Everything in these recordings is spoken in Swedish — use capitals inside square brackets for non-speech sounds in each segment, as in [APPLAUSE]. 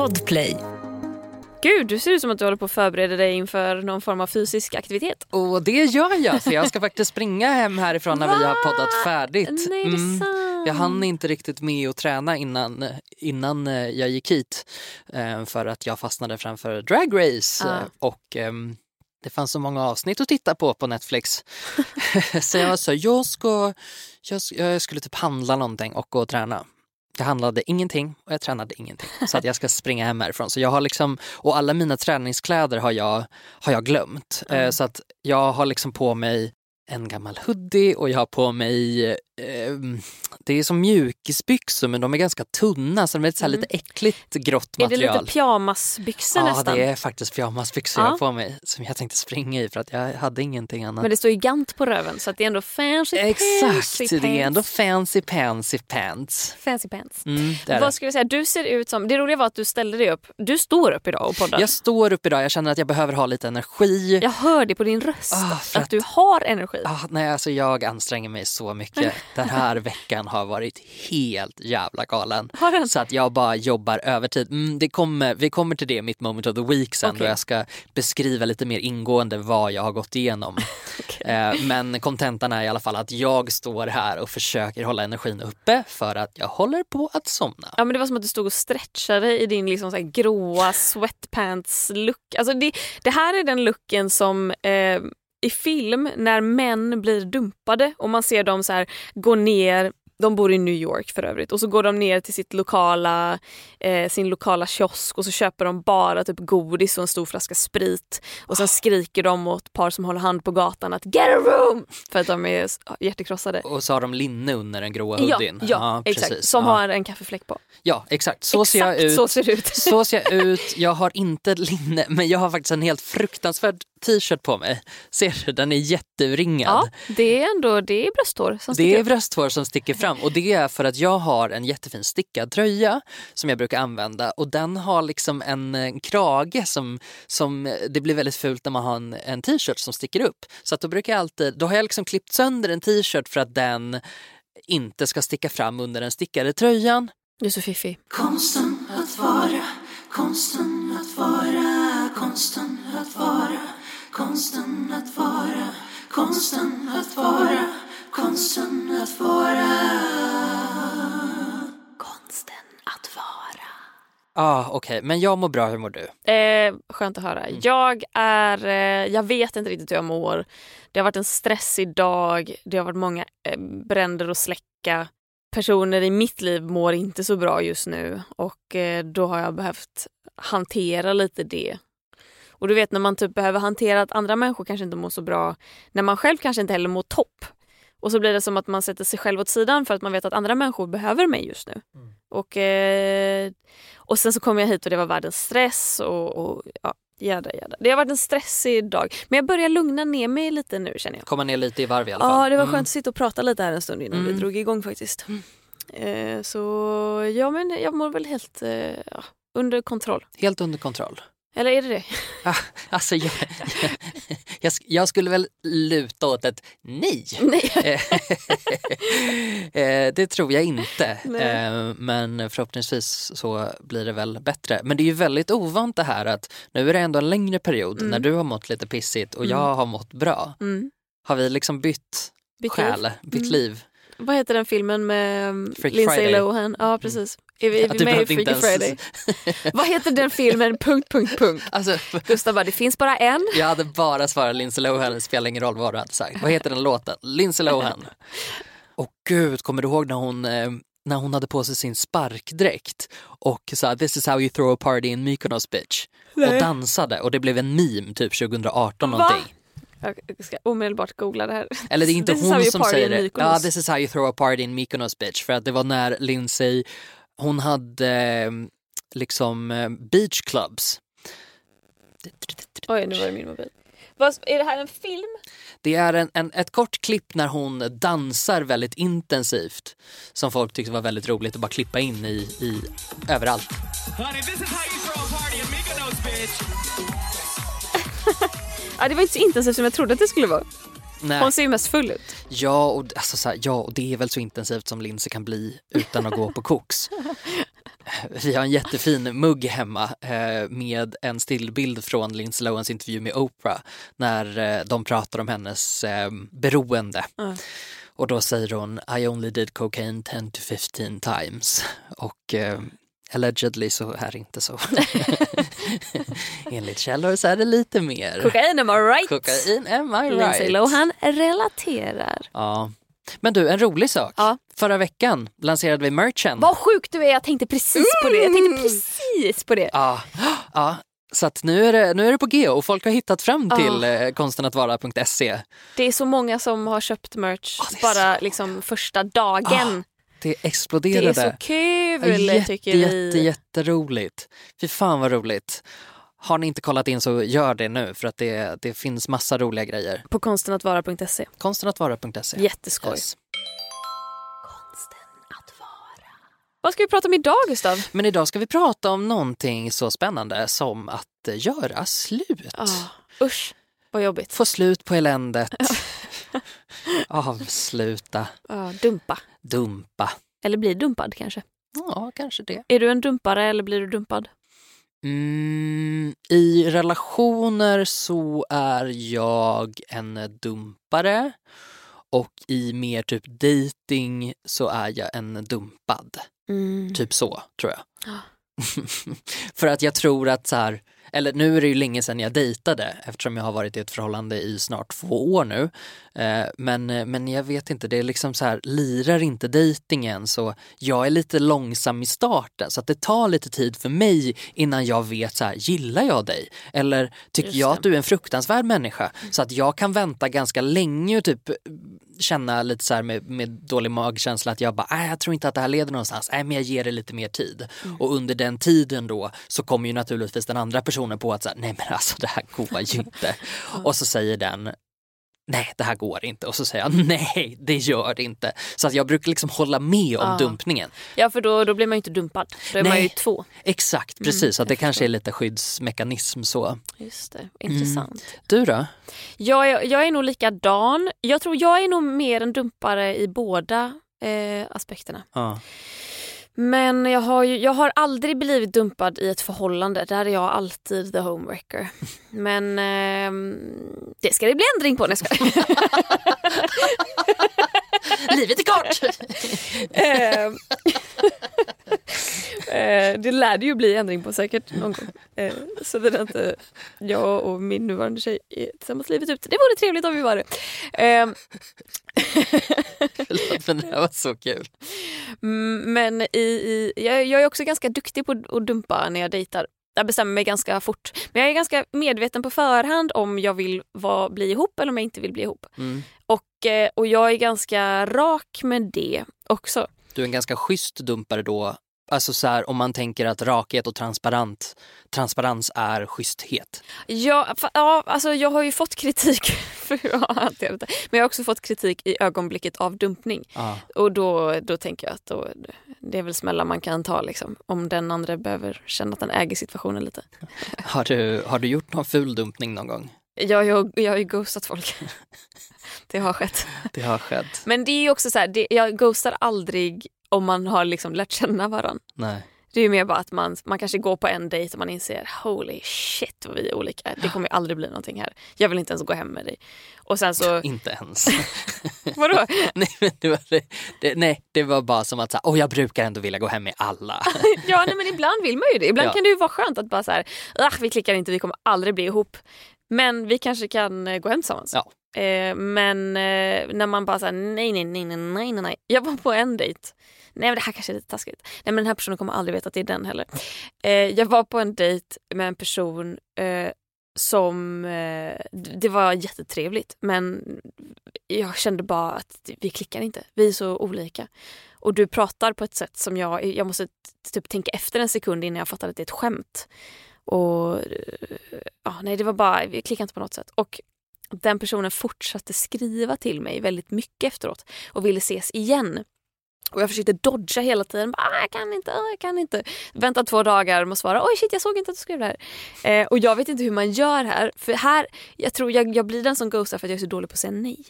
Podplay. Gud, du ser ut som att du håller på att förbereda dig inför någon form av fysisk aktivitet. Och det gör jag, för jag ska [LAUGHS] faktiskt springa hem härifrån när vi har poddat färdigt. Nej, det är sant. Jag hann inte riktigt med att träna innan, innan eh, jag gick hit eh, för att jag fastnade framför Drag Race Ah. och ehm, det fanns så många avsnitt att titta på på Netflix. [LAUGHS] [LAUGHS] så jag sa, jag, ska, jag, jag skulle typ handla någonting och gå och träna. Jag handlade ingenting och jag tränade ingenting. Så att jag ska springa hem härifrån. Så jag har liksom, och alla mina träningskläder har jag, har jag glömt. Eh, så att jag har liksom på mig en gammal hoodie och jag har på mig, det är som mjukisbyxor men de är ganska tunna så de är så här lite äckligt grått Mm. Är det material. lite pyjamasbyxor Ja, nästan? det är faktiskt pyjamasbyxor jag Ja. har på mig som jag tänkte springa i för att jag hade ingenting annat. Men det står ju Gant på röven så att det är ändå fancy Exakt, fancy det är ändå pants. fancy pansy pants. Fancy pants. Mm, är det. Vad skulle jag säga? Du ser ut som... Det roliga var att du ställde dig upp. Du står upp idag och poddar. Jag står upp idag, jag känner att jag behöver ha lite energi. Jag hör det på din röst. Ah, att, att- du har energi. Ah, nej, alltså jag anstränger mig så mycket. Den här veckan har varit helt jävla galen. Så att jag bara jobbar övertid. Mm, det kommer, vi kommer till det mitt moment of the week sen då Okej. jag ska beskriva lite mer ingående vad jag har gått igenom. [LAUGHS] Eh, Men kontentan är i alla fall att jag står här och försöker hålla energin uppe för att jag håller på att somna. Ja, men det var som att du stod och stretchade i din liksom så gråa sweatpants-look. Alltså det, det här är den looken som eh, i film när män blir dumpade och man ser dem så här gå ner de bor i New York för övrigt och så går de ner till sitt lokala, eh, sin lokala kiosk och så köper de bara typ godis och en stor flaska sprit och sen skriker de åt par som håller hand på gatan att get a room för att de är hjärtekrossade. Och så har de linne under den gråa Ja, hoodien. ja, exakt. precis. Som ja. har en kaffefläck på. Ja, exakt. Så ser jag Exakt ut. så ser ut. Så ser jag ut. Jag har inte linne, men jag har faktiskt en helt fruktansvärd t-shirt på mig. Ser du? Den är jätteuringad. Ja, det är ändå det är brösthår som Det sticker är upp. brösthår som sticker fram och det är för att jag har en jättefin stickad tröja som jag brukar använda och den har liksom en, eh, krage som, som eh, det blir väldigt fult när man har en, en t-shirt som sticker upp. Så att då brukar jag alltid, då har jag liksom klippt sönder en t-shirt för att den inte ska sticka fram under den stickade tröjan. Du är så fiffig. Konsten att vara, konsten att vara, konsten att vara, konsten att vara, konsten att vara, konsten att vara. Konsten att vara. Ja, ah, okej, men jag mår bra. Hur mår du? Eh, skönt att höra. Jag är, eh, jag vet inte riktigt hur jag mår. Det har varit en stressig dag. Det har varit många eh, bränder att släcka. Personer i mitt liv mår inte så bra just nu och eh, då har jag behövt hantera lite det. Och du vet när man typ behöver hantera att andra människor kanske inte mår så bra, när man själv kanske inte heller mår topp. Och så blir det som att man sätter sig själv åt sidan för att man vet att andra människor behöver mig just nu. Och, eh, och sen så kom jag hit och det var världens stress och, och ja, jädra, jädra. Det har varit en stressig dag. Men jag börjar lugna ner mig lite nu känner jag. Komma ner lite i varv i alla fall. Ja, det var Mm. skönt att sitta och prata lite här en stund innan vi Mm. drog igång faktiskt. Eh, så ja, men jag mår väl helt eh, under kontroll. Helt under kontroll. Eller är det det? [LAUGHS] Ah, alltså, jag, [LAUGHS] jag, jag skulle väl luta åt ett nej. Nej. [LAUGHS] Eh, det tror jag inte. Nej. Eh, Men förhoppningsvis så blir det väl bättre. Men det är ju väldigt ovant det här att nu är det ändå en längre period när du har mått lite pissigt och jag har mått bra. Mm. Har vi liksom bytt, Bytt själ, liv. bytt Mm. liv? Vad heter den filmen med Freaky Lindsay Friday. Mm. Lohan? Ja, precis. Är vi, är vi du med i Freaky Friday? [LAUGHS] Vad heter den filmen? Punkt, punkt, punkt. Alltså, Gustav bara, det finns bara en. jag hade bara svarat Lindsay Lohan, det spelar ingen roll vad du hade sagt. Vad heter den låten? Lindsay Lohan. [LAUGHS] Och gud, kommer du ihåg när hon, eh, när hon hade på sig sin sparkdräkt och sa this is how you throw a party in Mykonos bitch och dansade och det blev en meme typ 2018 Va? någonting. Jag ska omedelbart googla det här. Eller det är inte This hon som säger det. Ja, this is how you throw a party in Mykonos bitch. För att det var när Lindsay, hon hade eh, liksom eh, beach clubs. Oj, nu var det min mobil. Vad, är det här en film? Det är en, en, ett kort klipp när hon dansar väldigt intensivt som folk tyckte var väldigt roligt att bara klippa in i, i överallt. Honey. [LAUGHS] Ja, det var inte så intensivt som jag trodde att det skulle vara. Nej. Hon ser ju mest full ut. Ja, och, alltså, så här, ja, och det är väl så intensivt som Lindsay kan bli utan att gå på koks. [LAUGHS] Vi har en jättefin mugg hemma eh, med en stillbild från Lindsay Lohans intervju med Oprah när eh, de pratar om hennes eh, beroende. Ja. Och då säger hon I only did cocaine 10 to 15 times. Och eh, allegedly så är det inte så. [LAUGHS] [LAUGHS] Enligt källor så är det lite mer. Kokain, am I right? Kokain, am I Lindsay right? Lohan relaterar. Ja. Men du, en rolig sak. Ja. Förra veckan lanserade vi merchen. Vad sjukt du är, jag tänkte precis på det. Jag tänkte precis på det. Ja, ja. Så att nu är, det, nu är det på G och folk har hittat fram Ja. till eh, konstenattvara.se. Det är så många som har köpt merch Ja, är bara liksom första dagen. Det det exploderade. är så kul jätte, tycker vi. jätte, jätteroligt. Fy fan vad roligt. Har ni inte kollat in så gör det nu för att det, det finns massa roliga grejer. På konstenattvara.se. Konstenattvara.se. Jätteskoj. Yes. Vad ska vi prata om idag Gustav? Men idag ska vi prata om någonting så spännande som att eh, göra slut. Ah, usch, vad jobbigt. Få slut på eländet. [LAUGHS] Avsluta. Ah, dumpa. Dumpa. Eller bli dumpad kanske. Ja, kanske det. Är du en dumpare eller blir du dumpad? Mm, I relationer så är jag en dumpare och i mer typ dating så är jag en dumpad. Mm. Typ så, tror jag. Ja. [LAUGHS] För att jag tror att så här, eller nu är det ju länge sedan jag dejtade eftersom jag har varit i ett förhållande i snart två år nu. Eh, men, men jag vet inte, det är liksom så här, lirar inte dejtingen så jag är lite långsam i starten så att det tar lite tid för mig innan jag vet så här, gillar jag dig? Eller tycker jag att du är en fruktansvärd människa? Så att jag kan vänta ganska länge och typ känna lite så här med, med dålig magkänsla att jag bara, "Nej, jag tror inte att det här leder någonstans. Nej, men jag ger det lite mer tid. Och under den tiden då så kommer ju naturligtvis den andra personen på att säga, nej men alltså det här går ju inte. [LAUGHS] och så säger den, nej det här går inte. Och så säger jag, nej det gör det inte. Så att jag brukar liksom hålla med om Ja. dumpningen. Ja för då, då blir man ju inte dumpad. Då är man Nej. ju två. Exakt, precis. så att det jag kanske är lite skyddsmekanism så. Just det, intressant. Du då? Jag, är, jag är nog likadan. Jag tror jag är nog mer en dumpare i båda eh, aspekterna. Ja. Men jag har, ju, jag har aldrig blivit dumpad i ett förhållande. Där är jag alltid the homewrecker. [LAUGHS] Men ehm, det ska det bli ändring på. Skojar. [LAUGHS] Livet är kort! Ehm, [LAUGHS] eh, det lär det ju bli ändring på säkert någon gång. Eh, så det är inte jag och min nuvarande tjej är tillsammans livet ut. Det vore trevligt om vi var det. Ehm, Förlåt men det här var så kul. Mm, Men i, i, jag, jag är också ganska duktig på att dumpa när jag dejtar. Jag bestämmer mig ganska fort. Men jag är ganska medveten på förhand om jag vill vara, bli ihop eller om jag inte vill bli ihop. Mm. Och, eh, och jag är ganska rak med det också. Du är en ganska schysst dumpare då. Alltså så här, om man tänker att rakhet och transparent, transparens är schysthet. Jag, fa- ja, alltså jag har ju fått kritik [LAUGHS] för hur jag har hanterat det. Men jag har också fått kritik i ögonblicket av dumpning. Ja. Och då, då tänker jag att då, det är väl smällar man kan ta liksom. Om den andra behöver känna att den äger situationen lite. [LAUGHS] Har, du, har du gjort någon ful dumpning någon gång? Jag, jag, jag har ju ghostat folk. [LAUGHS] Det har skett. Det har skett. Men det är ju också så här, det, jag ghostar aldrig om man har liksom lärt känna varandra. Nej. Det är ju mer bara att man, man kanske går på en dejt och man inser holy shit vad vi är olika. Det kommer ju aldrig bli någonting här. Jag vill inte ens gå hem med dig. Och sen så, [LAUGHS] Inte ens. [LAUGHS] vadå? [LAUGHS] nej, men det var, det, nej, det var bara som att så här, oh, jag brukar ändå vilja gå hem med alla. Ja nej, men ibland vill man ju det. Ibland Ja. kan det ju vara skönt att bara så här, "Ah, vi klickar inte, vi kommer aldrig bli ihop. Men vi kanske kan eh, gå hem tillsammans. Ja. Eh, men eh, när man bara säger nej, nej, nej, nej, nej, nej, nej. Jag var på en dejt. Nej men det här kanske är lite taskigt. Nej men den här personen kommer aldrig veta att det är den heller. Eh, jag var på en dejt med en person eh, som, eh, det var jättetrevligt men jag kände bara att vi klickar inte. Vi är så olika. Och du pratar på ett sätt som jag, jag måste typ tänka efter en sekund innan jag fattar att det är ett skämt. Och eh, ja, nej det var bara, vi klickade inte på något sätt. Och den personen fortsatte skriva till mig väldigt mycket efteråt och ville ses igen. Och jag försökte dodga hela tiden. Bara, "Ah, jag kan inte, ah, jag kan inte. Vänta två dagar att svara. Oj shit jag såg inte att du skrev det här. Eh, och jag vet inte hur man gör här. För här, jag tror jag, jag blir den som ghostar för att jag är så dålig på att säga nej.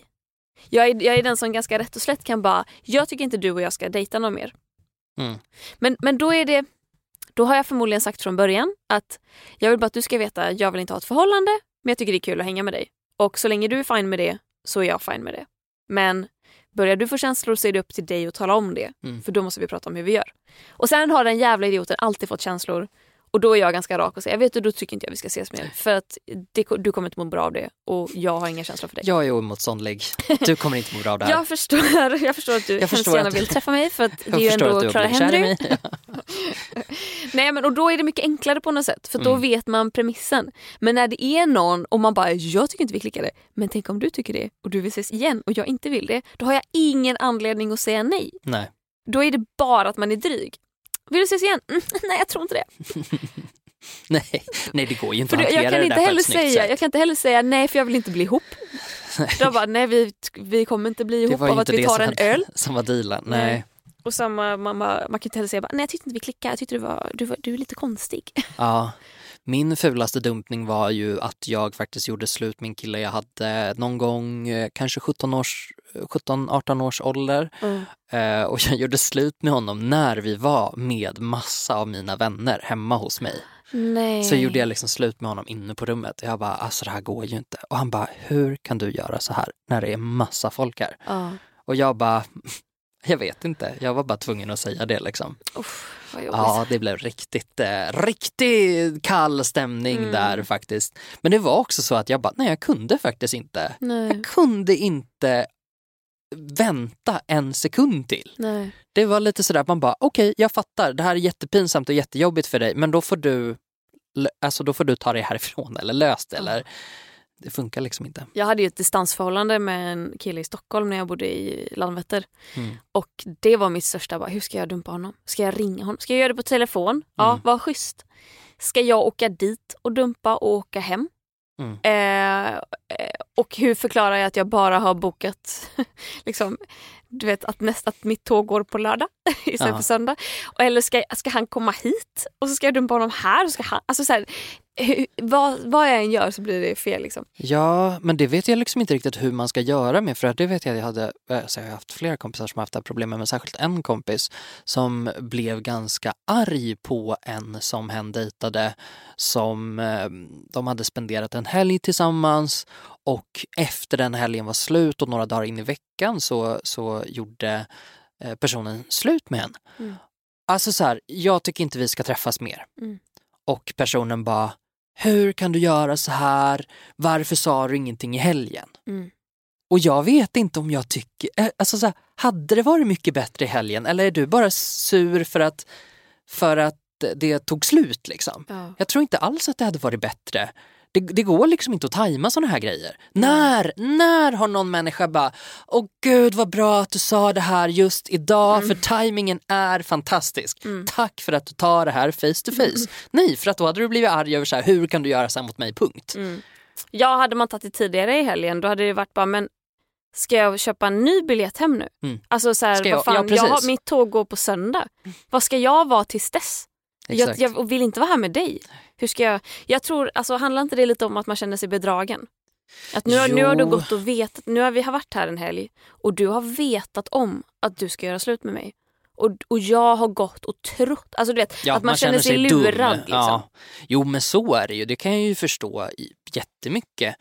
Jag är, jag är den som ganska rätt och slätt kan bara, jag tycker inte du och jag ska dejta någon mer. Mm. Men, men då är det, Då har jag förmodligen sagt från början att jag vill bara att du ska veta, jag vill inte ha ett förhållande, men jag tycker det är kul att hänga med dig. Och så länge du är fine med det så är jag fine med det. Men börjar du få känslor så är det upp till dig att tala om det. Mm. För då måste vi prata om hur vi gör. Och sen har den jävla idioten alltid fått känslor och då är jag ganska rak och säger, vet du då tycker inte jag vi ska ses mer. För att det, du kommer inte må bra av det och jag har inga känslor för det. Jag är oemotståndlig. Du kommer inte må bra av det här. [LAUGHS] Jag förstår, jag förstår att du Jag förstår gärna vill träffa mig för att det jag är ju ändå Clara Henry. [LAUGHS] [LAUGHS] Nej men och då är det mycket enklare på något sätt för då Mm. vet man premissen. Men när det är någon och man bara jag tycker inte vi klickade men tänk om du tycker det och du vill ses igen och jag inte vill det. Då har jag ingen anledning att säga nej. Nej. Då är det bara att man är dryg. Vill du ses igen? Mm, [LAUGHS] nej jag tror inte det. [LAUGHS] Nej. Nej, det går ju inte För att hantera jag, kan det inte heller säga, jag kan inte heller säga nej för jag vill inte bli ihop. [LAUGHS] Då bara, nej vi, vi kommer inte bli ihop av att vi tar en öl. Som var dealen. Nej. Nej. Och samma, man, man, kan inte heller säga nej jag tyckte inte vi klickade, jag tyckte du var, du, var, du är lite konstig. Ja. Min fulaste dumpning var ju att jag faktiskt gjorde slut med en kille jag hade någon gång, eh, kanske 17 års 17-18 års ålder. Eh, och jag gjorde slut med honom när vi var med massa av mina vänner hemma hos mig. Nej. Så gjorde jag liksom slut med honom inne på rummet. Jag bara, alltså det här går ju inte. Och han bara, hur kan du göra så här när det är massa folk här? Ja. Och jag bara, [LAUGHS] jag vet inte. Jag var bara tvungen att säga det liksom. Uff. Ja, det blev riktigt, eh, riktigt kall stämning Mm. där faktiskt. Men det var också så att jag bara, nej jag kunde faktiskt inte. Nej. Jag kunde inte vänta en sekund till. Nej. Det var lite sådär, man bara okej jag fattar, det här är jättepinsamt och jättejobbigt för dig men då får du, alltså då får du ta dig härifrån eller lös det eller det funkar liksom inte. Jag hade ju ett distansförhållande med en kille i Stockholm när jag bodde i Landvetter. Mm. Och det var mitt största, bara, hur ska jag dumpa honom? Ska jag ringa honom? Ska jag göra det på telefon? Ja, Mm. vad schysst. Ska jag åka dit och dumpa och åka hem? Mm. Eh, och hur förklarar jag att jag bara har bokat [LAUGHS] liksom, du vet, att, nästa, att mitt tåg går på lördag [LAUGHS] istället Ja. för söndag? Eller ska, ska han komma hit och så ska jag dumpa honom här? Och ska han, alltså så här, hur, vad, vad jag än gör så blir det fel. Liksom. Ja, men det vet jag liksom inte riktigt hur man ska göra med för det vet jag jag hade, alltså jag har haft flera kompisar som har haft det här problemet men särskilt en kompis som blev ganska arg på en som hen dejtade som eh, de hade spenderat en helg tillsammans och efter den helgen var slut och några dagar in i veckan så, så gjorde eh, personen slut med henne. Mm. Alltså så här, jag tycker inte vi ska träffas mer. Mm. Och personen bara, hur kan du göra så här? Varför sa du ingenting i helgen? Mm. Och jag vet inte om jag tycker, eh, alltså så här, hade det varit mycket bättre i helgen eller är du bara sur för att, för att det tog slut liksom? Ja. Jag tror inte alls att det hade varit bättre. Det, det går liksom inte att tajma såna här grejer. När, när har någon människa bara, åh gud vad bra att du sa det här just idag för tajmingen är fantastisk. Tack för att du tar det här face to face. Nej, för att då hade du blivit arg över så här, hur kan du göra så här mot mig, punkt. Mm. Ja, hade man tagit det tidigare i helgen då hade det varit bara, men ska jag köpa en ny biljett hem nu? Mm. Alltså så här, jag- vad fan, ja, jag har, mitt tåg går på söndag. Vad ska jag vara tills dess? Jag, jag vill inte vara här med dig. Hur ska jag, jag tror, alltså handlar inte det lite om att man känner sig bedragen? Att nu, har- nu har du gått och vetat, nu har vi har varit här en helg och du har vetat om att du ska göra slut med mig. Och, och jag har gått och trott, alltså du vet, Ja, att man, känner sig, lurad. Liksom. Ja. Jo men så är det ju, det kan jag ju förstå jättemycket.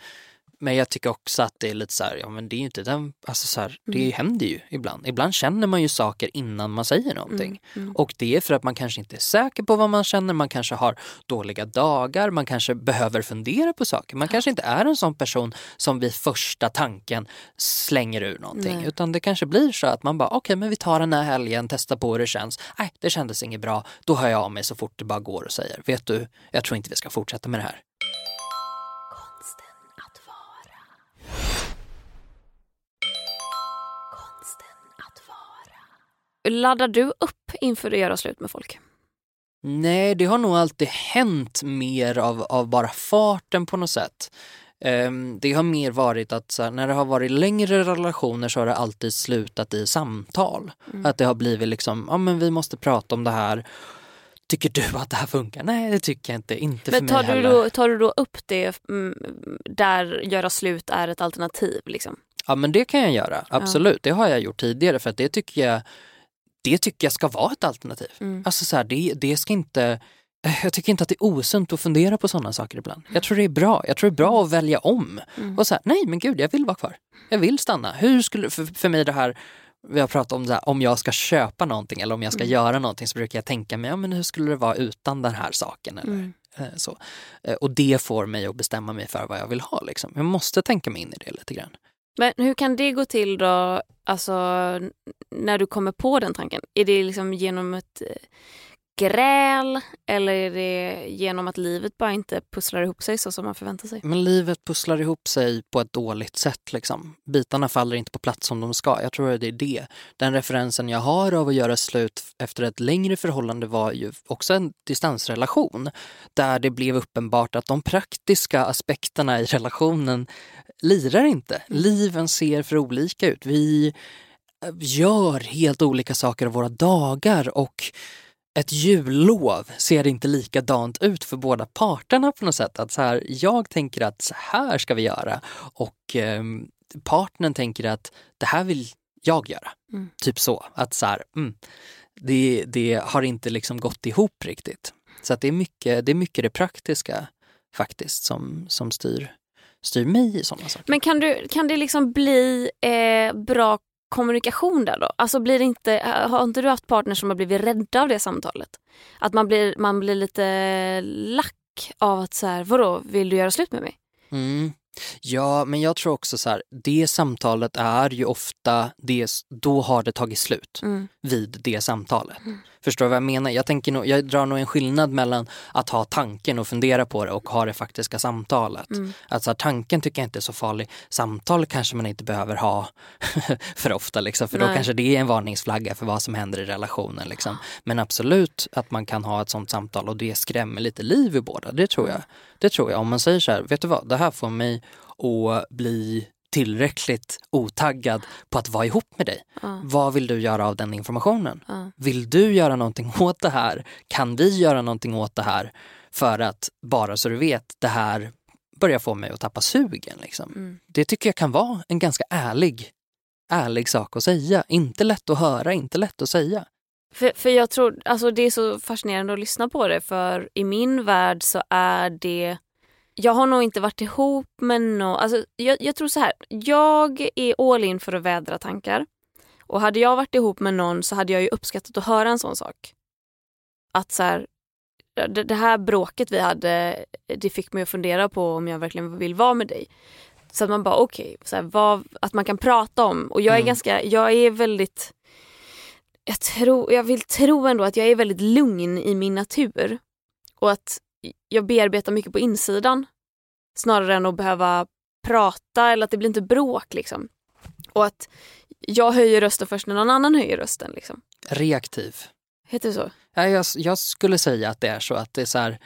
Men jag tycker också att det är lite så här, ja men det är ju inte den, alltså så här, det Mm. händer ju ibland. Ibland känner man ju saker innan man säger någonting. Mm. Och det är för att man kanske inte är säker på vad man känner, man kanske har dåliga dagar, man kanske behöver fundera på saker. Man kanske inte är en sån person som vid första tanken slänger ur någonting. Nej. Utan det kanske blir så att man bara, okej men vi tar den här helgen, testar på hur det känns. Nej, det kändes inget bra. Då hör jag av mig så fort det bara går och säger, vet du, jag tror inte vi ska fortsätta med det här. Laddar du upp inför att göra slut med folk? Nej, det har nog alltid hänt mer av, av bara farten på något sätt. Ehm, det har mer varit att här, när det har varit längre relationer så har det alltid slutat i samtal. Mm. Att det har blivit liksom, ja men vi måste prata om det här. Tycker du att det här funkar? Nej, det tycker jag inte. Inte Men för tar mig du, heller. då, tar du då upp det mm, där göra slut är ett alternativ? Liksom? Ja men det kan jag göra, absolut. Det har jag gjort tidigare för att det tycker jag det tycker jag ska vara ett alternativ. Mm. Alltså så här, det, det ska inte eh, jag tycker inte att det är osunt att fundera på sådana saker ibland. Jag tror det är bra. Jag tror det är bra att välja om. Mm. Och så här, nej men gud, jag vill vara kvar. Jag vill stanna. Hur skulle, för, för mig det här, vi har pratat om det här, om jag ska köpa någonting eller om jag ska Mm. göra någonting så brukar jag tänka mig, ja men hur skulle det vara utan den här saken? Eller, Mm. eh, så. Eh, Och det får mig att bestämma mig för vad jag vill ha. Liksom. Jag måste tänka mig in i det lite grann. Men hur kan det gå till då, alltså när du kommer på den tanken? Är det liksom genom ett eh, gräl eller är det genom att livet bara inte pusslar ihop sig så som man förväntar sig? Men livet pusslar ihop sig på ett dåligt sätt. Liksom. Bitarna faller inte på plats som de ska. Jag tror att det är det. Den referensen jag har av att göra slut efter ett längre förhållande var ju också en distansrelation. Där det blev uppenbart att de praktiska aspekterna i relationen lirar inte. Liven ser för olika ut. Vi eh, gör helt olika saker av våra dagar och ett jullov ser inte likadant ut för båda parterna på något sätt. Att så här, jag tänker att så här ska vi göra och eh, partnern tänker att det här vill jag göra. Mm. Typ så. Att så här, mm, det, det har inte liksom gått ihop riktigt. Så att det, är mycket, det är mycket det praktiska faktiskt som, som styr, styr mig i sådana saker. Men kan, du, kan det liksom bli eh, bra kommunikation där då? Alltså blir inte, har inte du haft partners som har blivit rädda av det samtalet? Att man blir, man blir lite lack av att så här, vadå, vill du göra slut med mig? Mm. Ja, men jag tror också så här, det samtalet är ju ofta, det, då har det tagit slut Mm. vid det samtalet. Förstår du vad jag menar? Jag, tänker nog, jag drar nog en skillnad mellan att ha tanken och fundera på det och ha det faktiska samtalet. Mm. Alltså tanken tycker jag inte är så farlig. Samtal kanske man inte behöver ha [LAUGHS] för ofta liksom, för då Nej. kanske det är en varningsflagga för vad som händer i relationen. Liksom. Men absolut att man kan ha ett sånt samtal och det skrämmer lite liv i båda, det tror jag. Det tror jag. Om man säger så här, vet du vad, det här får mig att bli tillräckligt otaggad på att vara ihop med dig. Ja. Vad vill du göra av den informationen? Ja. Vill du göra någonting [LAUGHS] åt det här? Kan vi göra någonting åt det här? För att, bara så du vet, det här börjar få mig att tappa sugen. Liksom. Mm. Det tycker jag kan vara en ganska ärlig, ärlig sak att säga. Inte lätt att höra, inte lätt att säga. För, för jag tror, alltså det är så fascinerande att lyssna på det för i min värld så är det jag har nog inte varit ihop med någon, alltså jag, jag tror så här, jag är all in för att vädra tankar. Och hade jag varit ihop med någon så hade jag ju uppskattat att höra en sån sak. Att så här, det, det här bråket vi hade, det fick mig att fundera på om jag verkligen vill vara med dig. Så att man bara okej, så här, vad- att man kan prata om. Och jag är Mm. ganska, jag är väldigt jag, tror, jag vill tro ändå att jag är väldigt lugn i min natur. Och att jag bearbetar mycket på insidan. Snarare än att behöva prata eller att det blir inte bråk liksom. Och att jag höjer rösten först när någon annan höjer rösten. Liksom. Reaktiv. Heter det så? Ja, jag, jag skulle säga att det är så att det är så här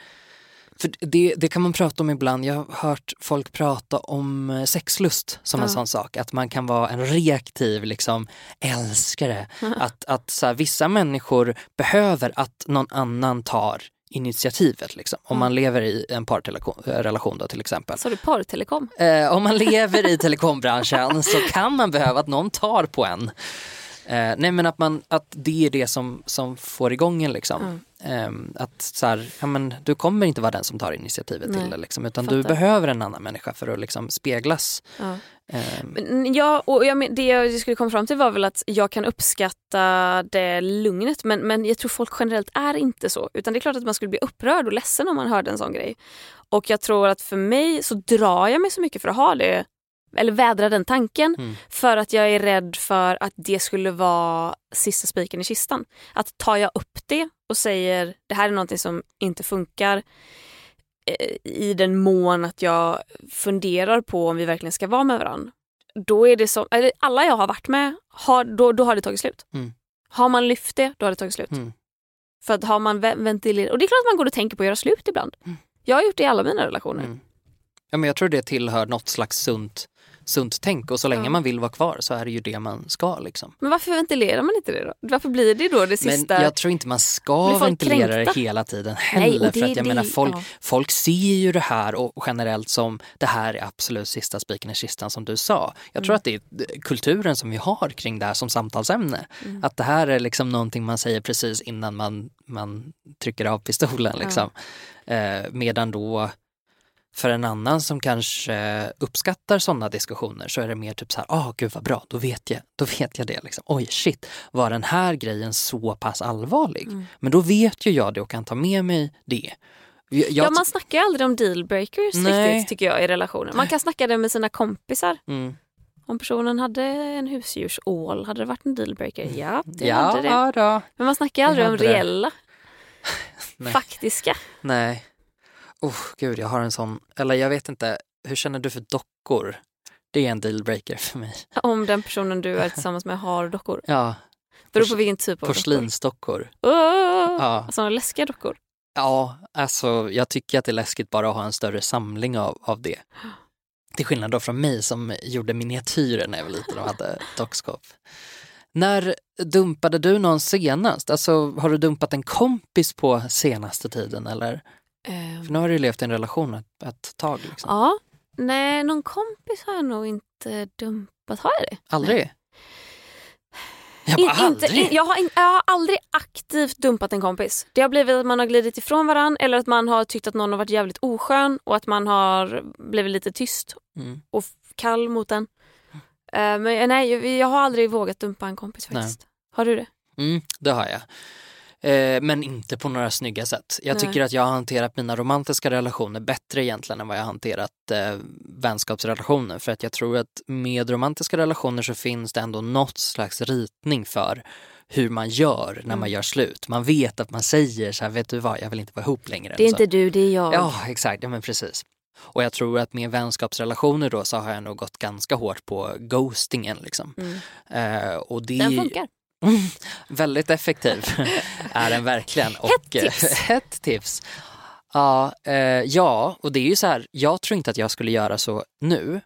för det, det kan man prata om ibland. Jag har hört folk prata om eh, sexlust som en Ja. sån sak. Att man kan vara en reaktiv liksom, älskare. [LAUGHS] Att, att så här, vissa människor behöver att någon annan tar initiativet. Liksom. Om man lever i en parrelation då till exempel. Sa du porrtelekom? Eh, om man lever i telekombranschen så kan man behöva att någon tar på en. Eh, nej men att, man, att det är det som, som får igång en liksom. Eh, att så här, ja, men, du kommer inte vara den som tar initiativet Nej, till det liksom, utan du fattar. behöver en annan människa för att liksom speglas. Ja. Eh, Ja, och jag, men- det jag skulle komma fram till var väl att jag kan uppskatta det lugnet men, men jag tror folk generellt är inte så. Utan det är klart att man skulle bli upprörd och ledsen om man hörde en sån grej. Och jag tror att för mig så drar jag mig så mycket för att ha det, eller vädra den tanken. Mm. För att jag är rädd för att det skulle vara sista spiken i kistan. Att tar jag upp det och säger det här är någonting som inte funkar eh, i den mån att jag funderar på om vi verkligen ska vara med varandra. Då är det som, alla jag har varit med, har, då, då har det tagit slut. Mm. Har man lyft det, då har det tagit slut. Mm. För att har man ve- ventilerat, och det är klart att man går och tänker på att göra slut ibland. Jag har gjort det i alla mina relationer. Mm. Ja, men jag tror det tillhör något slags sunt sunt tänk och så länge Ja. man vill vara kvar så är det ju det man ska. Liksom. Men varför ventilerar man inte det då? Varför blir det då det sista? Men jag tror inte man ska ventilera kränkta? det hela tiden Nej, heller. det- för att jag det- menar, folk, ja. folk ser ju det här och generellt som det här är absolut sista spiken i kistan som du sa. Jag Mm. tror att det är kulturen som vi har kring det här som samtalsämne. Mm. Att det här är liksom någonting man säger precis innan man, man trycker av pistolen. Liksom. Eh, medan då för en annan som kanske uppskattar sådana diskussioner så är det mer typ så här, ah gud vad bra, då vet jag, då vet jag det. Liksom. Oj shit, var den här grejen så pass allvarlig? Mm. Men då vet ju jag det och kan ta med mig det. Jag, Ja, man snackar ju aldrig om dealbreakers Nej. riktigt tycker jag i relationer. Man kan snacka det med sina kompisar. mm. Om personen hade en husdjursål, hade det varit en dealbreaker? Ja, det ja, hade det. då. Men man snackar aldrig om reella, [LAUGHS] faktiska. Nej. Oh, gud, jag har en sån, eller jag vet inte, hur känner du för dockor? Det är en dealbreaker för mig. Om den personen du är [LAUGHS] tillsammans med har dockor. Ja, Beror på vilken typ av porslinsdockor. dockor. Oh! Ja. Sådana läskiga dockor. Ja, alltså jag tycker att det är läskigt bara att ha en större samling av, av det. [GASPS] Till skillnad då från mig som gjorde miniatyrer när jag var liten och hade [LAUGHS] dockskåp. När dumpade du någon senast? Alltså har du dumpat en kompis på senaste tiden eller? Ehm, För nu har du levt i en relation ett, ett tag. Liksom. Ja. Nej, någon kompis har jag nog inte dumpat. Har jag det? Aldrig? Jag In, bara, inte, aldrig? in, jag, har in, jag har aldrig aktivt dumpat en kompis. Det har blivit att man har glidit ifrån varann eller att man har tyckt att någon har varit jävligt oskön och att man har blivit lite tyst Mm. och kall mot den. Eh, men nej, jag, jag har aldrig vågat dumpa en kompis Nej. faktiskt. Har du det? Mm, det har jag. Eh, men inte på några snygga sätt. Jag Nej. tycker att jag har hanterat mina romantiska relationer bättre egentligen än vad jag har hanterat eh, vänskapsrelationer. För att jag tror att med romantiska relationer så finns det ändå något slags ritning för hur man gör när man Mm. gör slut. Man vet att man säger så här, vet du vad, jag vill inte vara ihop längre. Det är Så- inte du, det är jag. Ja, exakt. Ja, men precis. Och jag tror att med vänskapsrelationer då så har jag nog gått ganska hårt på ghostingen. Liksom. Mm. Eh, och det Den funkar. [LAUGHS] Väldigt effektiv [LAUGHS] är den verkligen. Och, tips. [LAUGHS] eh, ett tips. Ja, eh, ja, och det är ju så här, jag tror inte att jag skulle göra så nu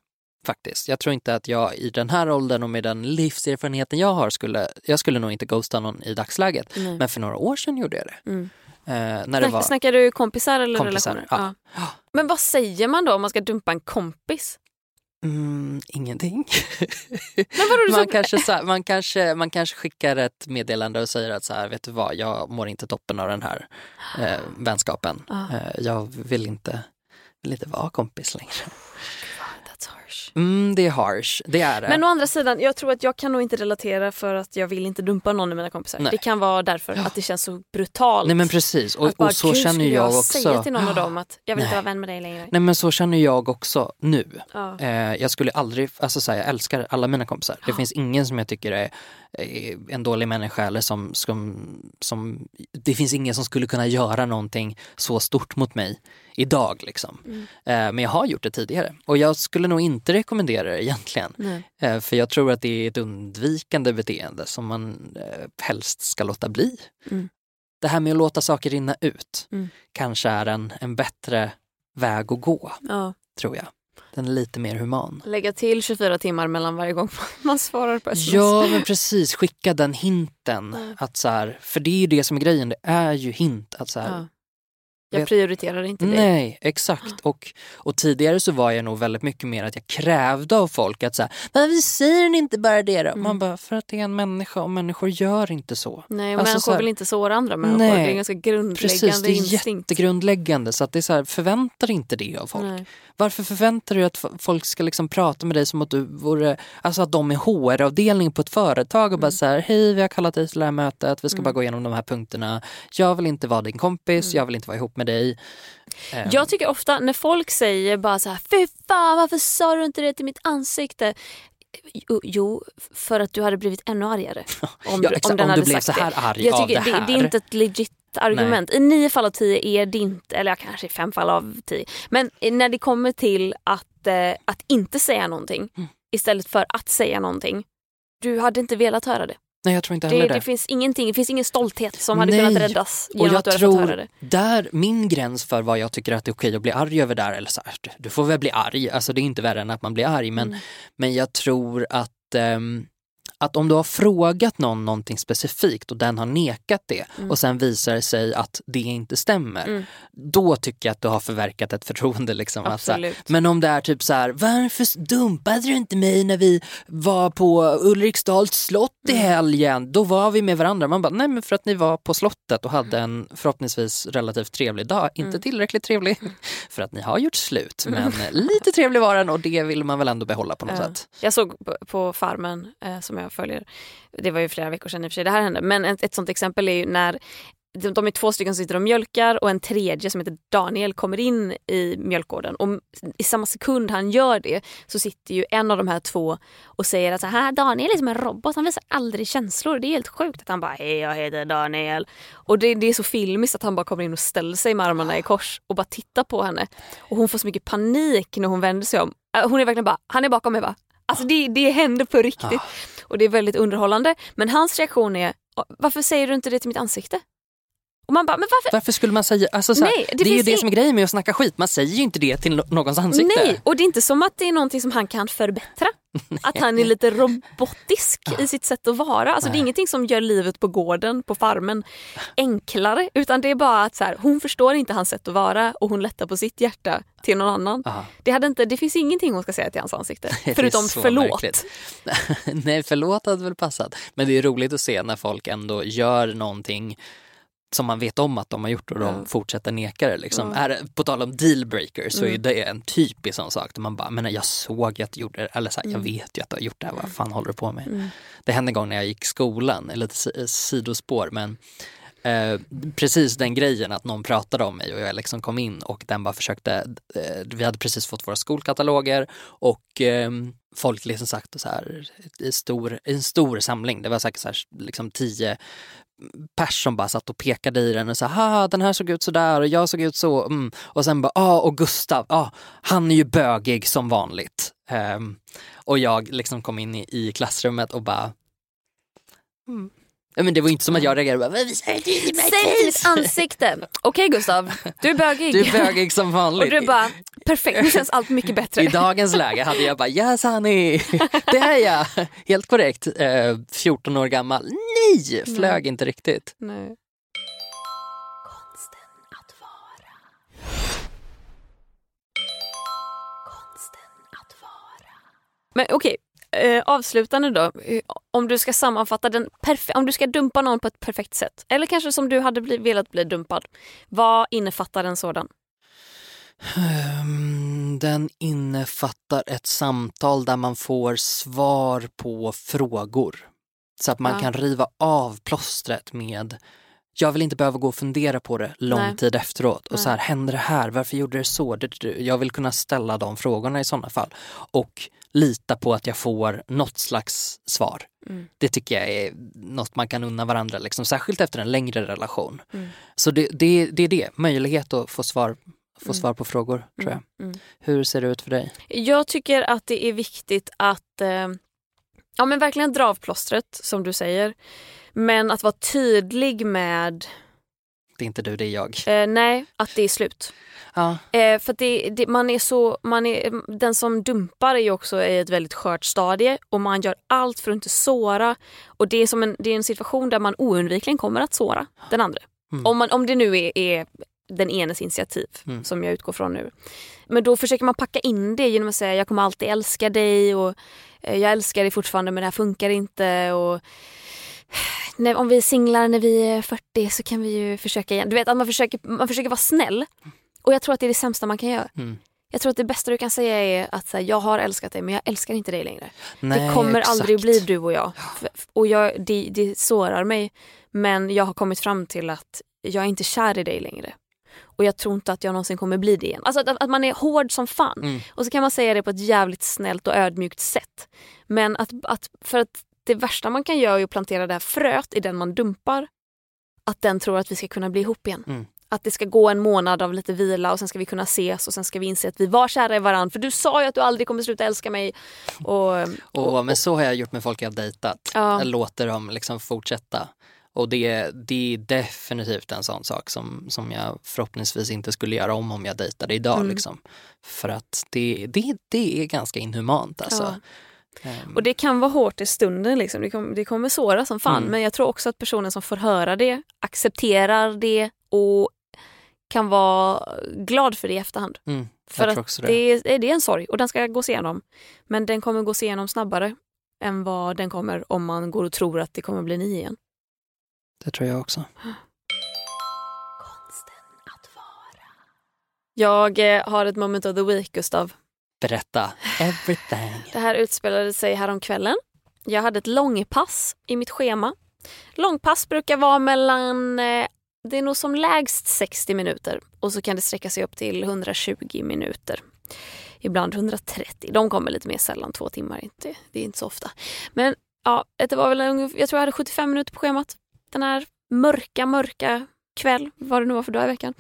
faktiskt. Jag tror inte att jag i den här åldern och med den livserfarenheten jag har skulle, jag skulle nog inte ghosta någon i dagsläget. Nej. Men för några år sedan gjorde jag det. Mm. Eh, när det Snack, var, Snackar du kompisar eller Kompisar, relationer? ja. Men vad säger man då om man ska dumpa en kompis? Mm, ingenting. Man, kanske, så här, man, kanske, man kanske skickar ett meddelande och säger att så här, vet du vad, jag mår inte toppen av den här eh, vänskapen. Ah. Eh, jag vill inte, vill inte vara kompis längre. That's harsh. Mm, det är harsh, det är det. Men å andra sidan, jag tror att jag kan nog inte relatera för att jag vill inte dumpa någon av mina kompisar. Nej. Det kan vara därför att det känns så brutalt. Nej men precis, och, bara, och så "Gud, känner jag jag också. säga till någon av dem att jag vill inte Nej. vara vän med dig längre. Nej men så känner jag också nu. Ja. Eh, jag skulle aldrig, alltså så här, jag älskar alla mina kompisar. Det finns ingen som jag tycker är, är en dålig människa eller som, som, som, det finns ingen som skulle kunna göra någonting så stort mot mig idag liksom. Mm. Eh, men jag har gjort det tidigare och jag skulle nog inte rekommendera det [LAUGHS] egentligen. Eh, för jag tror att det är ett undvikande beteende som man eh, helst ska låta bli. Mm. Det här med att låta saker rinna ut Mm. kanske är en, en bättre väg att gå, Ja. tror jag. Den är lite mer human. Lägga till 24 timmar mellan varje gång [LAUGHS] man svarar på sms. Ja, men precis. Skicka den hinten. Mm. Att så här, för det är ju det som är grejen, det är ju hint. Att så här, Ja. Jag prioriterar inte dig. Nej, exakt. Och, och tidigare så var jag nog väldigt mycket mer att jag krävde av folk att säga, men vi säger inte bara det då? Mm. Man bara, för att det är en människa och människor gör inte så. Nej, och Alltså, människor så här- vill inte såra andra människor. Nej. Det är en ganska grundläggande Precis, det är instinkt. jättegrundläggande. Så att det är så här, förvänta dig inte det av folk. Nej. Varför förväntar du att folk ska liksom prata med dig som att du vore, alltså att de är HR-avdelning på ett företag och bara Mm. så här, hej vi har kallat dig till det här mötet, vi ska Mm. bara gå igenom de här punkterna. Jag vill inte vara din kompis, Mm. jag vill inte vara ihop med dig. Ehm, Jag tycker ofta när folk säger bara så här, fy fan varför sa du inte det till mitt ansikte? Jo, för att du hade blivit ännu argare. [LAUGHS] Om, ja, exakt, om den om hade du blev sagt så här det. arg Jag av tycker det det, här. det är inte ett legit argument. I nio fall av tio är det inte, eller kanske i fem fall av tio. Men när det kommer till att, eh, att inte säga någonting Mm. istället för att säga någonting. Du hade inte velat höra det. Nej jag tror inte heller Det, det. det finns ingenting, det finns ingen stolthet som hade Nej. kunnat räddas Och genom jag att du hade fått höra det. där, min gräns för vad jag tycker att det är okej att bli arg över där, eller så här, du, får väl bli arg, alltså det är inte värre än att man blir arg, men, Mm. men jag tror att ehm, att om du har frågat någon någonting specifikt och den har nekat det Mm. och sen visar det sig att det inte stämmer, Mm. då tycker jag att du har förverkat ett förtroende. Liksom, här, men om det är typ så här, varför dumpade du inte mig när vi var på Ulriksdals slott i Mm. helgen? Då var vi med varandra. Man bara, nej men för att ni var på slottet och hade en förhoppningsvis relativt trevlig dag. Inte Mm. tillräckligt trevlig [LAUGHS] för att ni har gjort slut, men lite trevlig var den och det vill man väl ändå behålla på något Ja. sätt. Jag såg på, på Farmen eh, som jag följer, det var ju flera veckor sedan i och för sig det här hände, men ett, ett sånt exempel är ju när de, de är två stycken som sitter och mjölkar och en tredje som heter Daniel kommer in i mjölkgården och i samma sekund han gör det så sitter ju en av de här två och säger att så här, Daniel är som en robot, han visar aldrig känslor. Det är helt sjukt att han bara hej jag heter Daniel. Och det, det är så filmiskt att han bara kommer in och ställer sig med armarna i kors och bara tittar på henne. Och hon får så mycket panik när hon vänder sig om. Äh, hon är verkligen bara, han är bakom mig va? Alltså det, det händer på riktigt. Ah. Och det är väldigt underhållande. Men hans reaktion är, varför säger du inte det till mitt ansikte? Och man bara, men varför? Varför skulle man säga, alltså så här, Nej, det det, är ju det som är grejen med att snacka skit, man säger ju inte det till någons ansikte. Nej, och det är inte som att det är någonting som han kan förbättra. [LAUGHS] Att han är lite robotisk i sitt sätt att vara. Alltså, det är ingenting som gör livet på gården, på farmen, enklare. Utan det är bara att så här, hon förstår inte hans sätt att vara och hon lättar på sitt hjärta till någon annan. Aha. Det, hade inte, det finns ingenting hon ska säga till hans ansikte. [LAUGHS] Förutom förlåt. märkligt. [LAUGHS] Nej, förlåt hade väl passat. Men det är roligt att se när folk ändå gör någonting som man vet om att de har gjort och de Ja. fortsätter neka det. Liksom. Ja. Är, på tal om dealbreaker så är Mm. det en typisk sån sak där man bara, men jag såg att du gjorde det, eller så här, jag Mm. vet ju att du har gjort det här, vad fan håller du på med? Mm. Det hände en gång när jag gick skolan, lite si- sidospår, men eh, precis den grejen att någon pratade om mig och jag liksom kom in och den bara försökte, eh, vi hade precis fått våra skolkataloger och eh, folk liksom sagt så här, i stor, en stor samling, det var säkert så här, liksom tio pers som bara satt och pekade i den och sa ha den här såg ut så där och jag såg ut så. Mm. Och sen bara, ja och Gustav, ah, han är ju bögig som vanligt. Um, och jag liksom kom in i, i klassrummet och bara mm men det var inte som att jag reagerade bara, "Men vi säger det till mig." Säg till mitt ansikte. Okej Gustav, du är bögig. Du är bögig som vanligt. och du bara, perfekt, nu känns allt mycket bättre. [LAUGHS] I dagens läge hade jag bara yes honey, [LAUGHS] det är jag. Helt korrekt. Eh, 14 år gammal. Nej, flög inte riktigt. Nej. Konsten att vara. Konsten att vara. Men okej, eh, avslutande då. Eh, Om du ska sammanfatta den om du ska dumpa någon på ett perfekt sätt. Eller kanske som du hade bli- velat bli dumpad. Vad innefattar en sådan? Ehm, Den innefattar ett samtal där man får svar på frågor. Så att man Ja. kan riva av plåstret med jag vill inte behöva gå och fundera på det lång Nej. tid efteråt. Och Nej. så här, hände det här? Varför gjorde det så? Jag vill kunna ställa de frågorna i sådana fall. Och lita på att jag får något slags svar. Mm. Det tycker jag är något man kan unna varandra, liksom, särskilt efter en längre relation. Mm. Så det, det, det är det, möjlighet att få svar, få Mm. svar på frågor tror jag. Mm. Mm. Hur ser det ut för dig? Jag tycker att det är viktigt att eh, ja, men verkligen dra av plåstret, som du säger. Men att vara tydlig med, Det är inte du, det är jag. eh, nej, att det är slut. Ja, Eh, för det, det, man är så, man är, den som dumpar är ju också i ett väldigt skört stadie och man gör allt för att inte såra. Och det är, som en, det är en situation där man oundvikligen kommer att såra den andra. Mm. Om, man, om det nu är, är den enes initiativ, Mm. som jag utgår från nu. Men då försöker man packa in det genom att säga jag kommer alltid älska dig och eh, jag älskar dig fortfarande men det här funkar inte. Och, när, om vi är singlar när vi är 40 så kan vi ju försöka igen. Du vet att man försöker, man försöker vara snäll. Och jag tror att det är det sämsta man kan göra. Mm. Jag tror att det bästa du kan säga är att så här, jag har älskat dig men jag älskar inte dig längre. nej, det kommer exakt. aldrig bli du och jag. Och jag, det, det sårar mig men jag har kommit fram till att jag är inte kär i dig längre. Och jag tror inte att jag någonsin kommer bli det igen. Alltså att, att man är hård som fan. Mm. Och så kan man säga det på ett jävligt snällt och ödmjukt sätt. Men att, att, för att det värsta man kan göra är att plantera det här fröet i den man dumpar. Att den tror att vi ska kunna bli ihop igen. Mm. Att det ska gå en månad av lite vila och sen ska vi kunna ses och sen ska vi inse att vi var kära i varandra för du sa ju att du aldrig kommer sluta älska mig. Och, Och, men så har jag gjort med folk jag dejtat. Ja. Jag låter dem liksom fortsätta. Och det, det är definitivt en sån sak som, som jag förhoppningsvis inte skulle göra om om jag dejtade idag. Mm. Liksom. För att det, det, det är ganska inhumant alltså. Ja. Ehm, och det kan vara hårt i stunden, liksom. det, kom, det kommer såra som fan. Mm. Men jag tror också att personen som får höra det accepterar det och kan vara glad för det i efterhand. mm, För att det. det. är, det är en sorg och den ska gås igenom. Men den kommer gås igenom snabbare än vad den kommer om man går och tror att det kommer bli ni igen. Det tror jag också. Jag eh, har ett moment of the week, Gustav. Berätta. Everything. Det här utspelade sig häromkvällen. Jag hade ett långpass i mitt schema. Långpass brukar vara mellan, eh, det är nog som lägst 60 minuter och så kan det sträcka sig upp till 120 minuter. Ibland 130. De kommer lite mer sällan, två timmar. Inte, det är inte så ofta. Men ja, det var väl ungefär, jag tror jag hade 75 minuter på schemat. Den här mörka, mörka kväll, vad det nu var för dag i veckan.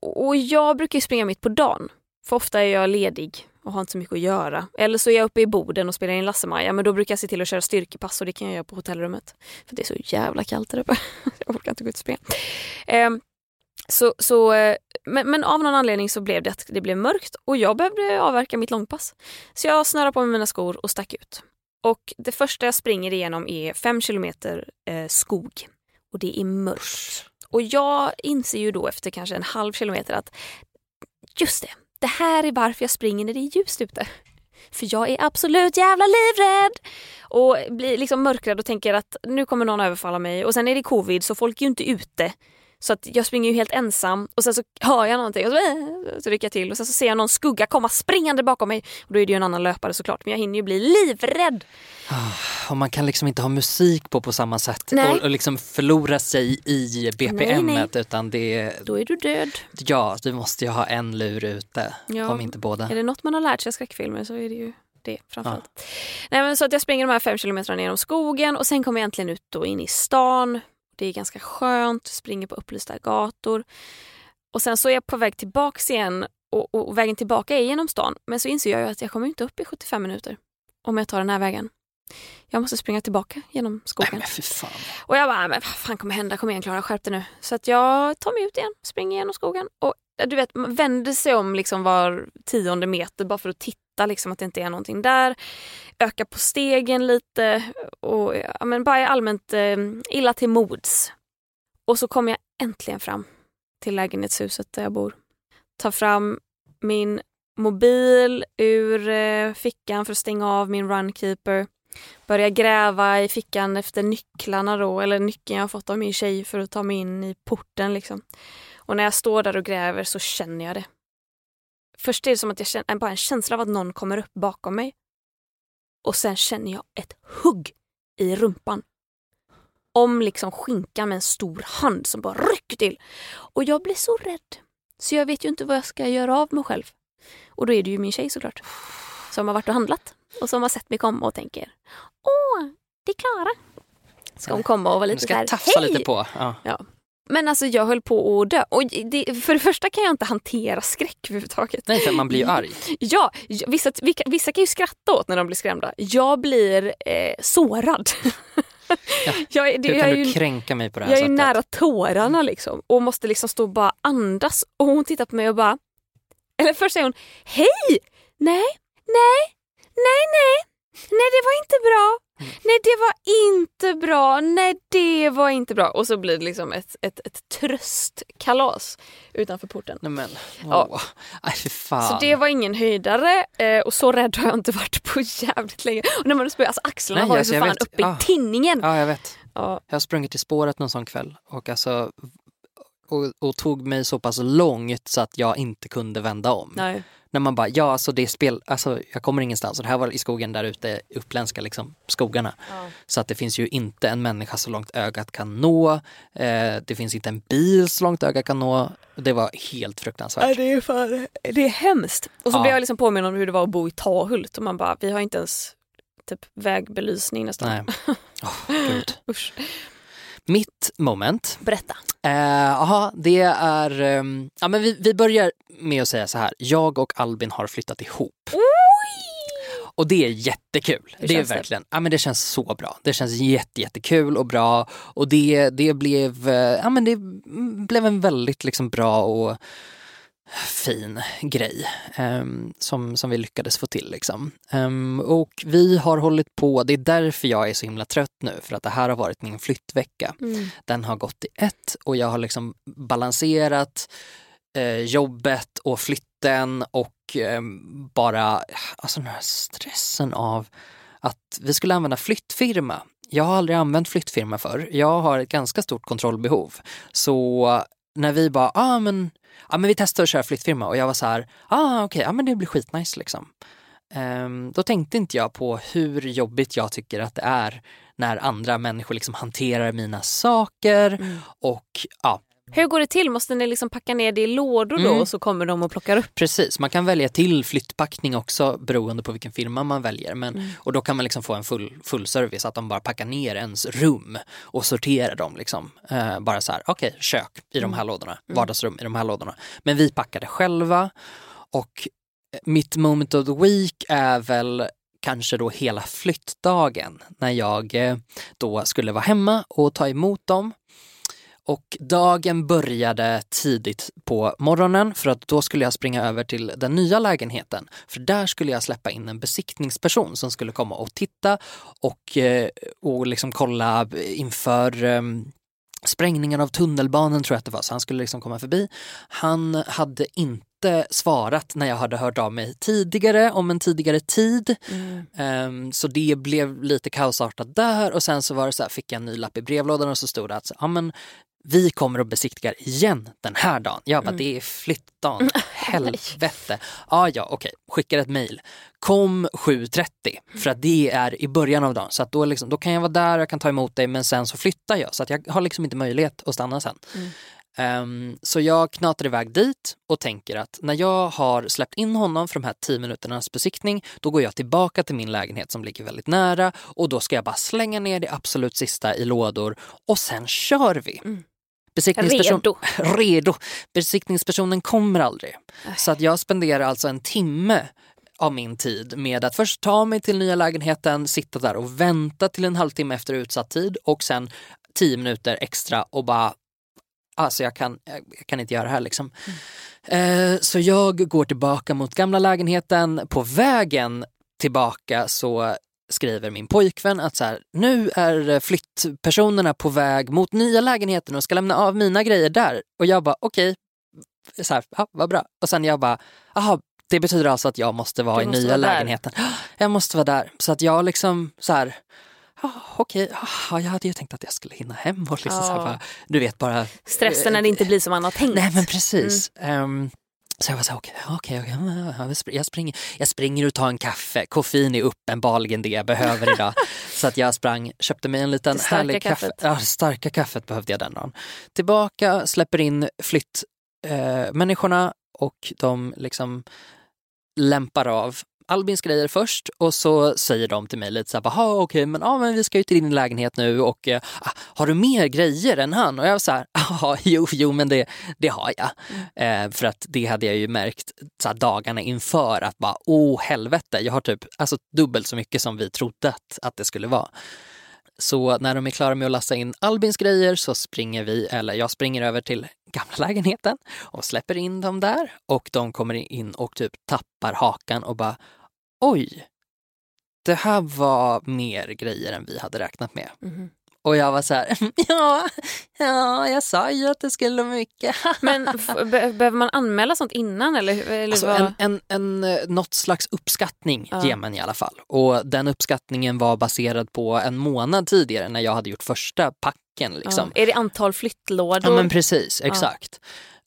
Och jag brukar ju springa mitt på dagen. För ofta är jag ledig och har inte så mycket att göra. Eller så är jag uppe i Boden och spelar in Lasse-Maja men då brukar jag se till att köra styrkepass och det kan jag göra på hotellrummet. För det är så jävla kallt där uppe. [LAUGHS] jag orkar inte gå ut och springa. Ehm, så, så, eh, men, men av någon anledning så blev det att det blev mörkt och jag behövde avverka mitt långpass. Så jag snörade på mig mina skor och stack ut. Och det första jag springer igenom är fem kilometer eh, skog. Och det är mörkt. Och jag inser ju då efter kanske en halv kilometer att just det, det här är varför jag springer när det är ljust ute. För jag är absolut jävla livrädd! Och blir liksom mörkrädd och tänker att nu kommer någon överfalla mig. Och sen är det covid så folk är ju inte ute. Så att jag springer ju helt ensam och sen så hör jag någonting och så, äh, så rycker jag till och sen så ser jag någon skugga komma springande bakom mig. Och då är det ju en annan löpare såklart men jag hinner ju bli livrädd. Och man kan liksom inte ha musik på på samma sätt och, och liksom förlora sig i BPM Nej, nej. utan det Då är du död. Ja, du måste ju ha en lur ute, Ja. om inte båda. Är det något man har lärt sig av skräckfilmer så är det ju det framförallt. Nej, men så att jag springer de här fem kilometrarna genom skogen och sen kommer jag äntligen ut då in i stan. Det är ganska skönt, springer på upplysta gator. Och sen så är jag på väg tillbaks igen och, och vägen tillbaka är genom stan. Men så inser jag ju att jag kommer inte upp i 75 minuter om jag tar den här vägen. Jag måste springa tillbaka genom Nej skogen. men fy fan. Och jag bara, men vad fan kommer hända? Kom igen Klara, skärp dig nu. Så att jag tar mig ut igen, springer genom skogen och du vet, man vänder sig om liksom var tionde meter bara för att titta liksom att det inte är någonting där. Ökar på stegen lite och ja, men bara är allmänt eh, illa till mods. Och så kommer jag äntligen fram till lägenhetshuset där jag bor. Tar fram min mobil ur eh, fickan för att stänga av min runkeeper börjar gräva i fickan efter nycklarna då, eller nyckeln jag fått av min tjej för att ta mig in i porten liksom. Och när jag står där och gräver så känner jag det. Först är det som att jag känner bara en känsla av att någon kommer upp bakom mig. Och sen känner jag ett hugg i rumpan. Om liksom skinkan med en stor hand som bara rycker till. Och jag blir så rädd. Så jag vet ju inte vad jag ska göra av mig själv. Och då är det ju min tjej såklart. Som har varit och handlat. Och som har sett mig komma och tänker Åh, det är Klara. Ska hon komma och vara lite så ska här, tafsa hej! lite på. Ja. Men alltså jag höll på att dö. Och det, för det första kan jag inte hantera skräck överhuvudtaget. Nej, för man blir ju arg. Ja, vissa, vissa, kan ju skratta åt när de blir skrämda. Jag blir eh, sårad. Ja, [LAUGHS] jag, är- det, Hur jag, kan är du ju, kränka mig på det här jag är ju sättet? nära tårarna liksom och måste liksom stå och bara andas. Och hon tittar på mig och bara... Eller först säger hon hej! Nej, nej, nej, nej, nej det var inte bra. Mm. Nej det var inte bra, nej det var inte bra. Och så blir det liksom ett, ett, ett tröstkalas utanför porten. Nej men, Ja. åh. Nej fy fan. Så det var ingen höjdare eh, och så rädd har jag inte varit på jävligt länge. Och när man spöar, alltså axlarna Nej, var ju alltså, jag fan vet. uppe Ja. i tinningen. Ja, jag vet. Ja. Jag har sprungit i spåret någon sån kväll och alltså och, och tog mig så pass långt så att jag inte kunde vända om. Nej. När man bara, ja alltså det spel, alltså jag kommer ingenstans och det här var i skogen där ute, uppländska liksom, skogarna. Så att det finns ju inte en människa så långt ögat kan nå. Eh, det finns inte en bil så långt ögat kan nå. Det var helt fruktansvärt. Nej, det är fan, det är hemskt. Och så Ja. blev jag liksom påminn om hur det var att bo i Tahult och man bara, vi har inte ens typ vägbelysning nästan. Nej. [LAUGHS] Gud. Usch. Mitt moment Berätta. Eh, Jaha, det är... ehm, ja, men vi, vi börjar med att säga så här. Jag och Albin har flyttat ihop. Och det är jättekul. Hur det är känns det? verkligen, ja men det känns så bra. Det känns jätte, jättekul och bra. Och det, det blev, eh, ja men det blev en väldigt liksom bra och fin grej ehm, som, som vi lyckades få till. Liksom. Ehm, och vi har hållit på, det är därför jag är så himla trött nu, för att det här har varit min flyttvecka. Mm. Den har gått i ett och jag har liksom balanserat eh, jobbet och flytten och eh, bara alltså den här stressen av att vi skulle använda flyttfirma. Jag har aldrig använt flyttfirma förr. Jag har ett ganska stort kontrollbehov. Så när vi bara, ah, men, ah, men vi testar att köra flyttfirma och jag var så här, ah, okej, ah, men det blir skitnice liksom. Ehm, då tänkte inte jag på hur jobbigt jag tycker att det är när andra människor liksom hanterar mina saker Mm. och ja, Hur går det till? Måste ni liksom packa ner det i lådor då Mm. och så kommer de och plockar upp? Precis, man kan välja till flyttpackning också beroende på vilken firma man väljer. Men, Och då kan man liksom få en full, full service, att de bara packar ner ens rum och sorterar dem. Liksom. Eh, bara så här, okej, kök i de här lådorna, vardagsrum i de här lådorna. Men vi packade själva och eh, mitt moment of the week är väl kanske då hela flyttdagen när jag eh, då skulle vara hemma och ta emot dem. Och dagen började tidigt på morgonen för att då skulle jag springa över till den nya lägenheten. För där skulle jag släppa in en besiktningsperson som skulle komma och titta och, eh, och liksom kolla inför eh, sprängningen av tunnelbanan tror jag att det var, så han skulle liksom komma förbi. Han hade inte svarat när jag hade hört av mig tidigare om en tidigare tid. Ehm, så det blev lite kaosartat där och sen så var det så här, fick jag en ny lapp i brevlådan och så stod det att ja, men, vi kommer att besiktiga igen den här dagen. Jag bara, det är flyttdagen. [LAUGHS] Helvete. Ja, ja, okej. Skickar ett mejl. Kom 7.30 för att det är i början av dagen. Så att då, liksom, då kan jag vara där, jag kan ta emot dig men sen så flyttar jag. Så att jag har liksom inte möjlighet att stanna sen. Ehm, så jag knatar iväg dit och tänker att när jag har släppt in honom för de här 10 minuternas besiktning då går jag tillbaka till min lägenhet som ligger väldigt nära och då ska jag bara slänga ner det absolut sista i lådor och sen kör vi. Besiktningsperson- Redo. [LAUGHS] redo. Besiktningspersonen kommer aldrig. Så att jag spenderar alltså en timme av min tid med att först ta mig till nya lägenheten, sitta där och vänta till en halvtimme efter utsatt tid och sen tio minuter extra och bara Alltså jag kan, jag kan inte göra det här liksom. Eh, så jag går tillbaka mot gamla lägenheten. På vägen tillbaka så skriver min pojkvän att så här, nu är flyttpersonerna på väg mot nya lägenheten och ska lämna av mina grejer där. Och jag bara okej, så här, ja, vad bra. Och sen jag bara, aha, det betyder alltså att jag måste vara Du i måste nya vara där. lägenheten. Jag måste vara där. Så att jag liksom så här, ja, okej, ja, jag hade ju tänkt att jag skulle hinna hem och liksom så här, bara, du vet bara Stressen när det inte blir som man har tänkt. Nej men precis. Ehm, så jag var så här, okej, okej, okej, ja, jag spr- jag springer, jag springer och tar en kaffe. Koffein är uppenbarligen det jag behöver idag. [LAUGHS] så att jag sprang, köpte mig en liten Det starka härlig kaffe. Ja, starka kaffet behövde jag den dagen. Tillbaka, släpper in flyttmänniskorna eh, människorna och de liksom lämpar av Albins grejer först och så säger de till mig lite så här, "Jaha, okej, men, ja, men vi ska ju till din lägenhet nu och eh, ah, har du mer grejer än han? Och jag var så här, [LAUGHS] ja, jo, jo, men det, det har jag. Eh, för att det hade jag ju märkt så här, dagarna inför att bara, åh helvete, jag har typ alltså, dubbelt så mycket som vi trodde att, att det skulle vara. Så när de är klara med att lasta in Albins grejer så springer vi, eller jag springer över till gamla lägenheten och släpper in dem där och de kommer in och typ tappar hakan och bara oj, det här var mer grejer än vi hade räknat med. Mm. Och jag var så här, [LAUGHS] ja, ja, jag sa ju att det skulle mycket. [LAUGHS] Men be- behöver man anmäla sånt innan eller, eller Alltså en, en, en, eh, något slags uppskattning Ja. ger man i alla fall. Och den uppskattningen var baserad på en månad tidigare när jag hade gjort första packen. Liksom. ja. Är det antal flyttlådor? Ja men precis, exakt.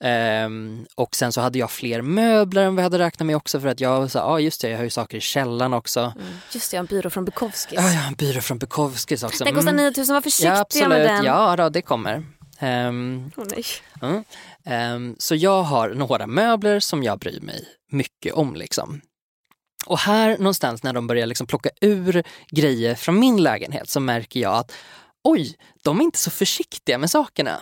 Ehm, och sen så hade jag fler möbler än jag hade räknat med också för att jag här, ja just det, jag har ju saker i källaren också. Mm. Just det, jag har en byrå från Bukowskis. Ja, jag har en byrå från Bukowskis också. Den kostar Mm. 9000, var försiktiga Ja absolut, med den. ja då, det kommer. Ehm, Åh, nej. Mm. Ehm, så jag har några möbler som jag bryr mig mycket om. Liksom. Och här någonstans när de börjar liksom plocka ur grejer från min lägenhet så märker jag att oj, de är inte så försiktiga med sakerna.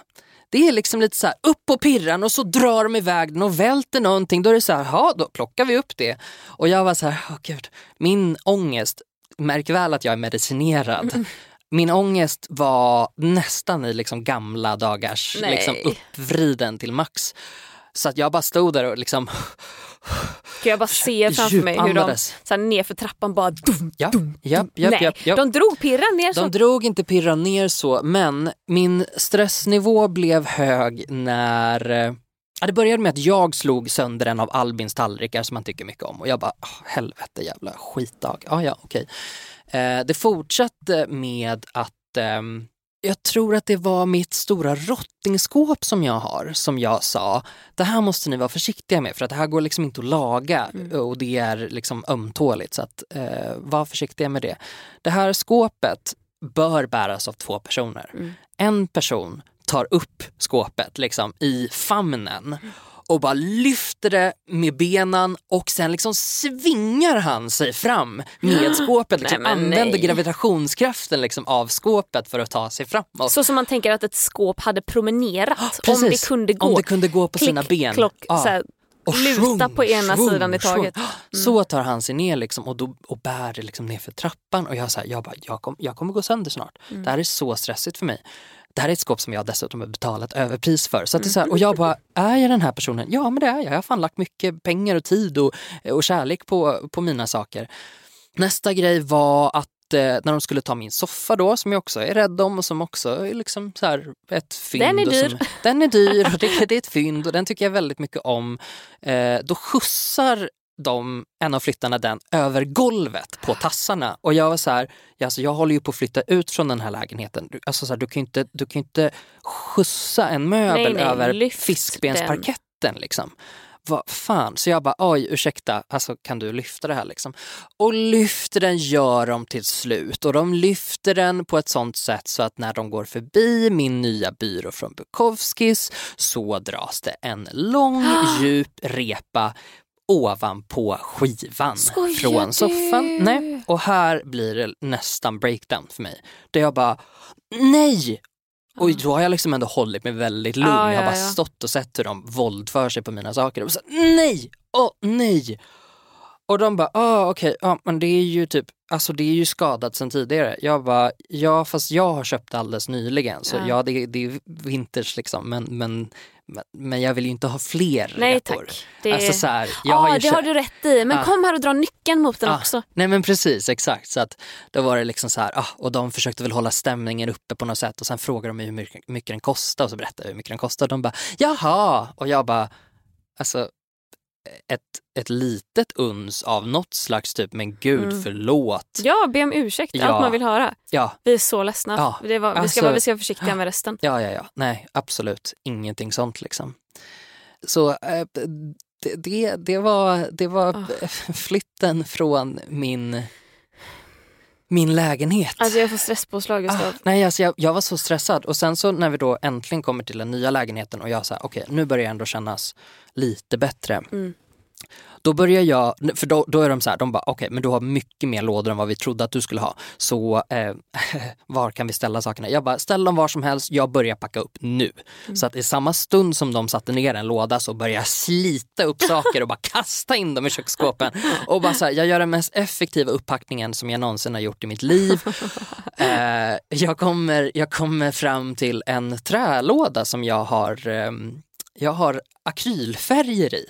Det är liksom lite så här upp på pirran och så drar de iväg den och välter någonting. Då är det så här, ja då plockar vi upp det. Och jag var så här, åh gud, min ångest, märk väl att jag är medicinerad. Min ångest var nästan i liksom gamla dagars, Nej. liksom uppvriden till max. Så att jag bara stod där och liksom Kan jag bara se framför mig hur de så nerför trappan bara... Dum, Ja, dum, japp, japp, Nej, japp. de drog pirran ner så. De drog inte pirran ner så, men min stressnivå blev hög när eh, Ja, det började med att jag slog sönder en av Albins tallrikar som han tycker mycket om och jag bara, "Åh, helvete jävla skitdag. Ja, ja, okej. Eh, det fortsatte med att ehm, jag tror att det var mitt stora rottingskåp som jag har som jag sa, det här måste ni vara försiktiga med för att det här går liksom inte att laga och det är liksom ömtåligt så att eh, var försiktiga med det. Det här skåpet bör bäras av två personer. En person tar upp skåpet liksom i famnen och bara lyfter det med benen och sen liksom svingar han sig fram med [GASPS] skåpet. Liksom, Nej, använder nej. gravitationskraften liksom av skåpet för att ta sig framåt. Så som man tänker att ett skåp hade promenerat om Precis. det kunde gå. Om det kunde gå på sina Klick, ben. Klock, Ja. så här, Och luta svung, på ena svung, sidan i taget. Mm. Så tar han sig ner liksom och, då, och bär det liksom ner för trappan och jag, så här, jag, bara, jag, kom, jag kommer gå sönder snart. Mm. Det här är så stressigt för mig. Det här är ett skåp som jag dessutom har betalat överpris för. Så att det är så här, och jag bara, är jag den här personen? Ja men det är jag. Jag har fan lagt mycket pengar och tid och, och kärlek på, på mina saker. Nästa grej var att eh, när de skulle ta min soffa då, som jag också är rädd om och som också är liksom så här ett fynd. Den är dyr. Som, den är dyr och [LAUGHS] det, det är ett fynd och den tycker jag väldigt mycket om. Eh, då skjutsar de, en av flyttarna den över golvet på tassarna och jag var så här, alltså jag håller ju på att flytta ut från den här lägenheten. Du, alltså så här, du kan ju inte, du kan inte skjutsa en möbel Nej, nej, över fiskbensparketten liksom. Vad fan, så jag bara oj ursäkta, alltså kan du lyfta det här liksom? Och lyfter den gör de till slut och de lyfter den på ett sånt sätt så att när de går förbi min nya byrå från Bukowskis så dras det en lång [GASPS] djup repa ovanpå skivan Skojar från du? soffan. Nej. Och här blir det nästan breakdown för mig. Där jag bara, nej! Och då har jag liksom ändå hållit mig väldigt lugn. Ja, jag har bara ja. stått och sett hur de våldför sig på mina saker. Och så, nej! Åh nej! Och de bara, ah, okej, ja, men det är ju typ, alltså det är ju skadat sedan tidigare. Jag bara, ja fast jag har köpt alldeles nyligen så Ja. ja, det, det är vinters liksom men, men, men, jag vill ju inte ha fler Nej repor. tack. Det, Alltså så här, jag ja, har det har köpt- du rätt i. Men Ah. kom här och dra nyckeln mot den Ah, också. Nej men precis, exakt. Så att då var det liksom så här, ah, och de försökte väl hålla stämningen uppe på något sätt och sen frågade de mig hur mycket, mycket den kostade och så berättade jag hur mycket den kostade och de bara, jaha! Och jag bara, alltså ett, ett litet uns av något slags typ, men gud Mm. förlåt. Ja, be om ursäkt. Ja. Allt man vill höra. Ja, Vi är så ledsna. Ja, det var, vi, ska, alltså- vara- vi ska vara försiktiga med resten. ja, ja, ja, nej absolut ingenting sånt liksom. Så eh, det, det, det var, det var Ah. [LAUGHS] flytten från min, min lägenhet. Alltså jag får stresspåslag. Ah, nej, alltså jag, jag var så stressad och sen så när vi då äntligen kommer till den nya lägenheten och jag säger okej nu börjar jag ändå kännas lite bättre. Mm. Då börjar jag, för då, då är de så här, de bara okej men du har mycket mer lådor än vad vi trodde att du skulle ha. Så eh, [LAUGHS] var kan vi ställa sakerna? Jag bara ställ dem var som helst, jag börjar packa upp nu. Mm. Så att i samma stund som de satte ner en låda så började jag slita upp [LAUGHS] saker och bara kasta in dem i köksskåpen. Och bara så här, jag gör den mest effektiva upppackningen som jag någonsin har gjort i mitt liv. [LAUGHS] Eh, jag, kommer, jag kommer fram till en trälåda som jag har, ehm, jag har akrylfärger i.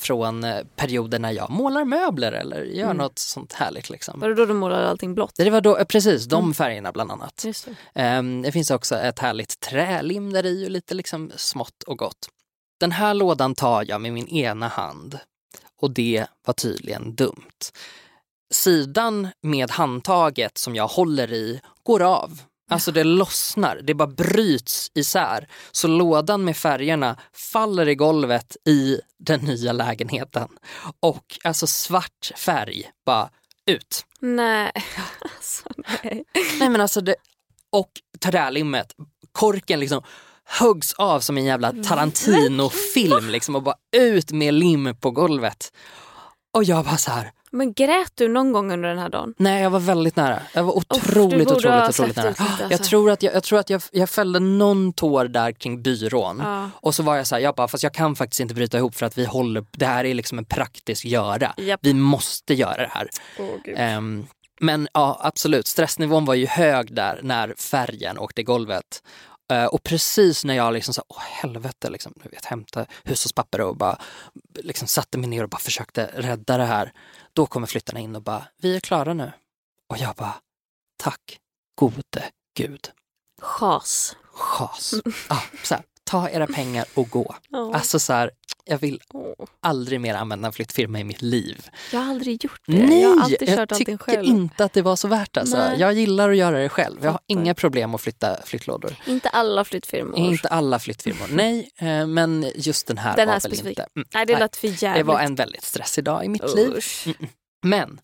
Från eh, perioder när jag målar möbler eller gör Mm. något sånt härligt. Liksom. Var det då du målade allting blått? Det var då, eh, precis, de Mm. färgerna bland annat. Det. Ehm, det finns också ett härligt trälim där i och lite liksom smått och gott. Den här lådan tar jag med min ena hand och det var tydligen dumt. Sidan med handtaget som jag håller i går av. Alltså det lossnar, det bara bryts isär. Så lådan med färgerna faller i golvet i den nya lägenheten. Och alltså svart färg bara ut. Nej. [LAUGHS] Alltså, nej. Nej men alltså det, och trälimmet, korken liksom huggs av som en jävla Tarantino-film liksom och bara ut med lim på golvet. Och jag var så här, Men grät du någon gång under den här dagen? nej jag var väldigt nära. Jag var otroligt, ha otroligt, otroligt nära. ut lite, Jag alltså. tror att, jag, jag, tror att jag, jag fällde någon tår där kring byrån. Ja. Och så var jag så här, jag bara, fast jag kan faktiskt inte bryta ihop för att vi håller, det här är liksom en praktisk göra. Japp. Vi måste göra det här. Gud. Ehm, men ja, absolut, stressnivån var ju hög där när färgen åkte i golvet. Eh, och precis när jag liksom sa, åh helvete, liksom, du vet, hämta hushållspapper och bara liksom satte mig ner och bara försökte rädda det här. Då kommer flyttarna in och bara, vi är klara nu. Och jag bara, tack gode gud. Chas. Chas. Ah, så här, ta era pengar och gå. Ja. Alltså så här, jag vill aldrig mer använda en flyttfirma i mitt liv. Jag har aldrig gjort det. Nej, jag har alltid jag tycker själv. inte att det var så värt alltså. Nej. Jag gillar att göra det själv. Jag har inga problem att flytta flyttlådor. Inte alla flyttfirmor. Inte alla flyttfirmor, nej. eh, Men just den här Den var här väl specifika. inte. Mm, Nej, det lät för jävligt. det var en väldigt stressig dag i mitt liv. Usch. Men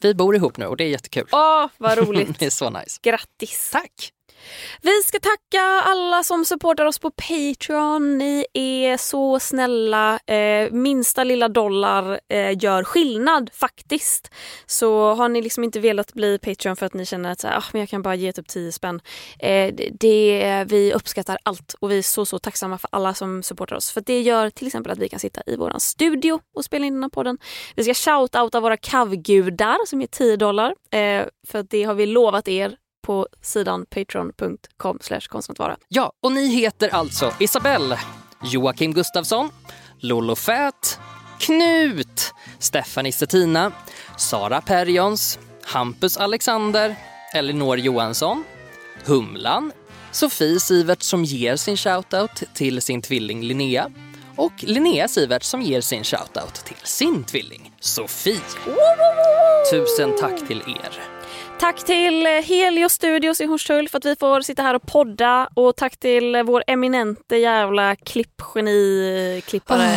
vi bor ihop nu och det är jättekul. Åh, vad roligt. [LAUGHS] det är så nice. Grattis. Tack! Vi ska tacka alla som supportar oss på Patreon. Ni är så snälla. Eh, minsta lilla dollar eh, gör skillnad faktiskt. Så har ni liksom inte velat bli Patreon för att ni känner att så här, ah, men jag kan bara ge typ 10 spänn. Eh, det- vi uppskattar allt och vi är så så tacksamma för alla som supportar oss. För det gör till exempel att vi kan sitta i vår studio och spela in den här podden. Vi ska shout-outa våra kavgudar som är 10 dollar. Eh, för det har vi lovat er på sidan patreon.com konstnärsvara. Ja, och ni heter alltså Isabelle, Joakim Gustafsson, Lollo Fät, Knut, Stephanie Stettina, Sara Perjons, Hampus Alexander, Elinor Johansson, Humlan, Sofie Sivert som ger sin shoutout till sin tvilling Linnea och Linnea Sivert som ger sin shoutout till sin tvilling Sofie. Tusen tack till er. Tack till eh, Helio Studios i Hornstull för att vi får sitta här och podda och tack till eh, vår eminente jävla klippgeni-klippare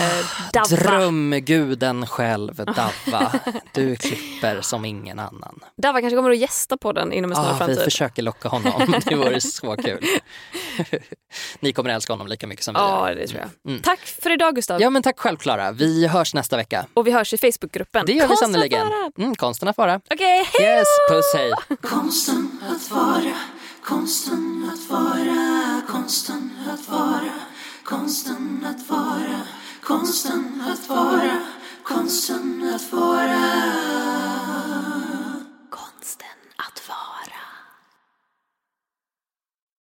Davva. Drömguden själv, Davva. Du klipper som ingen annan. Davva kanske kommer att gästa podden inom en snar Ah, vi framtid. försöker locka honom. [LAUGHS] Det vore så kul. Ni kommer älska honom lika mycket som vi Ja, det tror jag. Mm. Tack för idag Gustav. Ja men tack själv Klara. Vi hörs nästa vecka. Och vi hörs i Facebookgruppen. Det gör vi Konsten att sannerligen. Mm, konsten att vara. Okej, hej Yes, puss hej. Hallå? Konsten att vara, konsten att vara, konsten att vara, konsten att vara, konsten att vara, konsten att vara. Konsten.